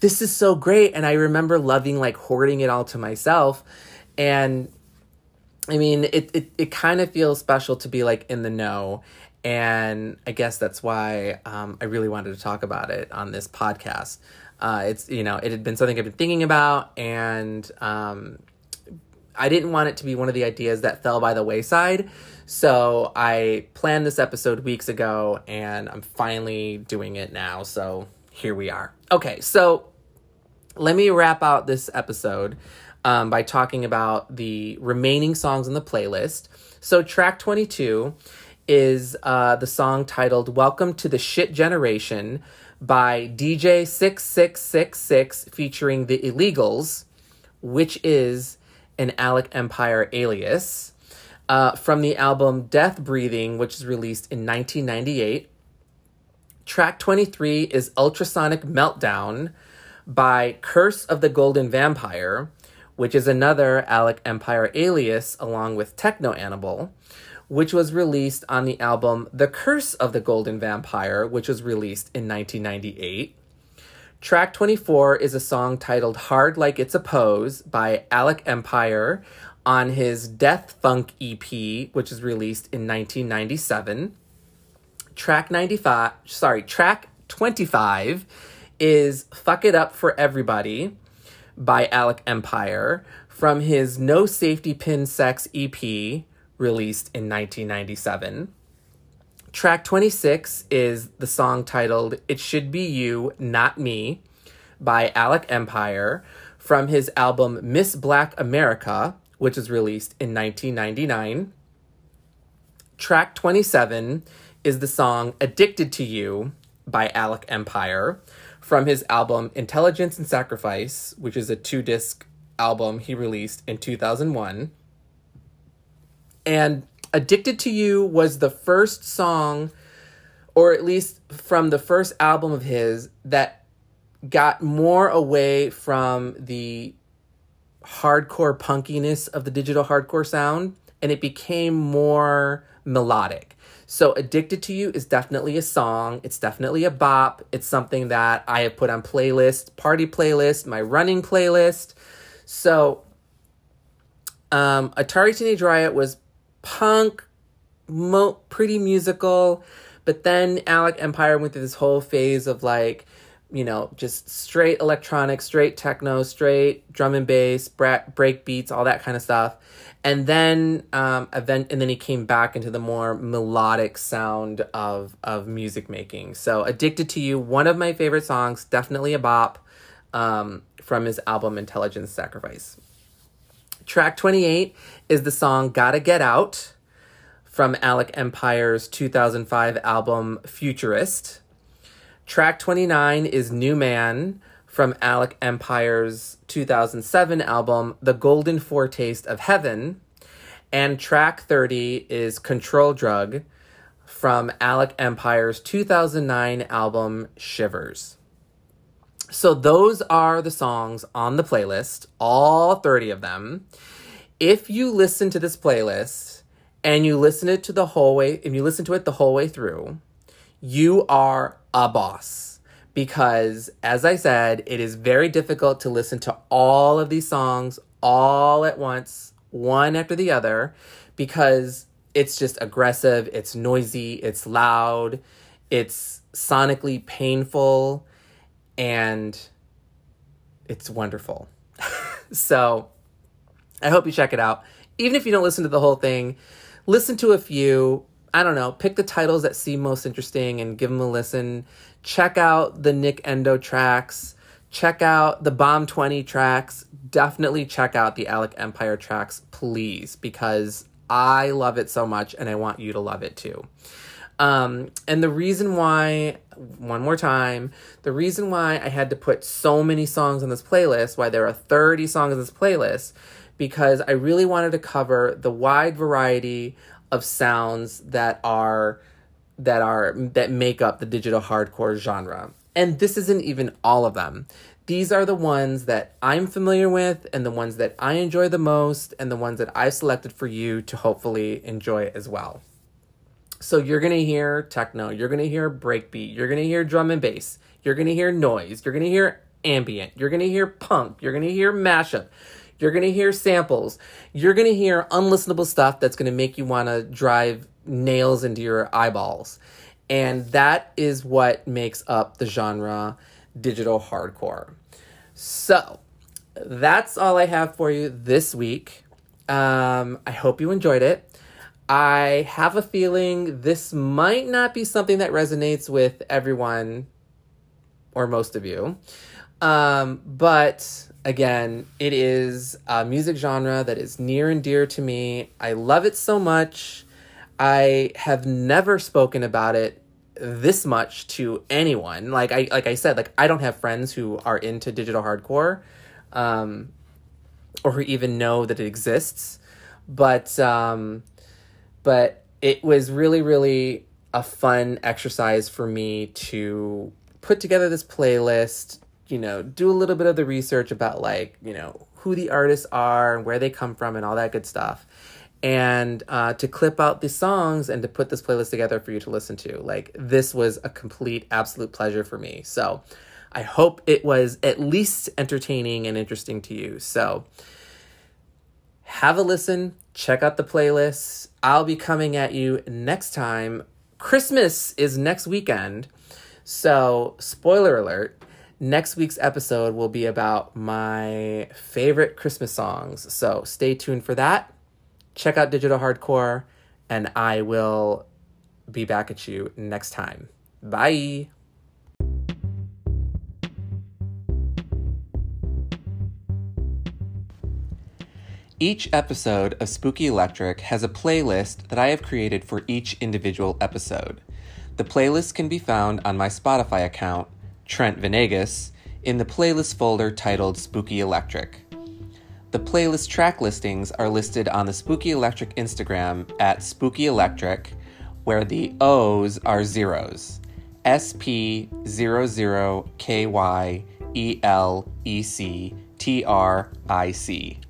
this is so great. And I remember loving like hoarding it all to myself. And I mean, it, it, it kind of feels special to be like in the know. And I guess that's why um, I really wanted to talk about it on this podcast. Uh, it's, you know, it had been something I've been thinking about, and um, I didn't want it to be one of the ideas that fell by the wayside. So I planned this episode weeks ago, and I'm finally doing it now. So here we are. Okay, so let me wrap out this episode um, by talking about the remaining songs in the playlist. So, track 22 is uh, the song titled Welcome to the Shit Generation by DJ6666 featuring the Illegals, which is an Alec Empire alias, uh, from the album Death Breathing, which is released in 1998. Track 23 is Ultrasonic Meltdown by Curse of the Golden Vampire, which is another Alec Empire alias along with Techno Animal, which was released on the album The Curse of the Golden Vampire, which was released in 1998. Track 24 is a song titled Hard Like It's a Pose by Alec Empire on his Death Funk EP, which is released in 1997. Track 95, sorry, track 25 is Fuck It Up for Everybody by Alec Empire from his No Safety Pin Sex EP released in 1997. Track 26 is the song titled It Should Be You, Not Me by Alec Empire from his album Miss Black America, which was released in 1999. Track 27 is the song Addicted to You by Alec Empire from his album Intelligence and Sacrifice, which is a two disc album he released in 2001. And Addicted to You was the first song, or at least from the first album of his, that got more away from the hardcore punkiness of the digital hardcore sound and it became more melodic. So, Addicted to You is definitely a song. It's definitely a bop. It's something that I have put on playlist, party playlist, my running playlist. So, um, Atari Teenage Riot was punk, mo- pretty musical, but then Alec Empire went through this whole phase of like, you know, just straight electronic, straight techno, straight drum and bass, bra- break beats, all that kind of stuff. And then um event and then he came back into the more melodic sound of of music making. So Addicted to You, one of my favorite songs, definitely a bop um from his album Intelligence Sacrifice. Track 28 is the song Gotta Get Out from Alec Empire's 2005 album Futurist. Track 29 is New Man from Alec Empire's 2007 album The Golden Foretaste of Heaven. And track 30 is Control Drug from Alec Empire's 2009 album Shivers. So those are the songs on the playlist, all 30 of them. If you listen to this playlist and you listen it to the whole way, if you listen to it the whole way through, you are a boss. Because as I said, it is very difficult to listen to all of these songs all at once, one after the other, because it's just aggressive, it's noisy, it's loud, it's sonically painful and it's wonderful. so I hope you check it out. Even if you don't listen to the whole thing, listen to a few. I don't know, pick the titles that seem most interesting and give them a listen. Check out the Nic Endo tracks. Check out the Bomb 20 tracks. Definitely check out the Alec Empire tracks, please, because I love it so much and I want you to love it too. Um, and the reason why, one more time, the reason why I had to put so many songs on this playlist, why there are 30 songs on this playlist, because I really wanted to cover the wide variety of sounds that are that are that make up the digital hardcore genre. And this isn't even all of them. These are the ones that I'm familiar with and the ones that I enjoy the most and the ones that I've selected for you to hopefully enjoy as well. So you're gonna hear techno, you're gonna hear breakbeat, you're gonna hear drum and bass, you're gonna hear noise, you're gonna hear ambient, you're gonna hear punk, you're gonna hear mashup, you're gonna hear samples, you're gonna hear unlistenable stuff that's gonna make you wanna drive nails into your eyeballs. And that is what makes up the genre digital hardcore. So that's all I have for you this week. Um, I hope you enjoyed it. I have a feeling this might not be something that resonates with everyone or most of you. Um, but again, it is a music genre that is near and dear to me. I love it so much. I have never spoken about it this much to anyone. Like I like I said, like I don't have friends who are into digital hardcore, um, or who even know that it exists. But um, but it was really really a fun exercise for me to put together this playlist. You know, do a little bit of the research about like you know who the artists are and where they come from and all that good stuff and uh, to clip out the songs and to put this playlist together for you to listen to. Like, this was a complete, absolute pleasure for me. So, I hope it was at least entertaining and interesting to you. So, have a listen, check out the playlist. I'll be coming at you next time. Christmas is next weekend. So, spoiler alert, next week's episode will be about my favorite Christmas songs. So, stay tuned for that check out Digital Hardcore, and I will be back at you next time. Bye. Each episode of Spooky Electric has a playlist that I have created for each individual episode. The playlist can be found on my Spotify account, Trent Venegas, in the playlist folder titled Spooky Electric. The playlist track listings are listed on the Spooky Electric Instagram at Spooky Electric, where the O's are zeros. S P 00 K Y E L E C T R I C.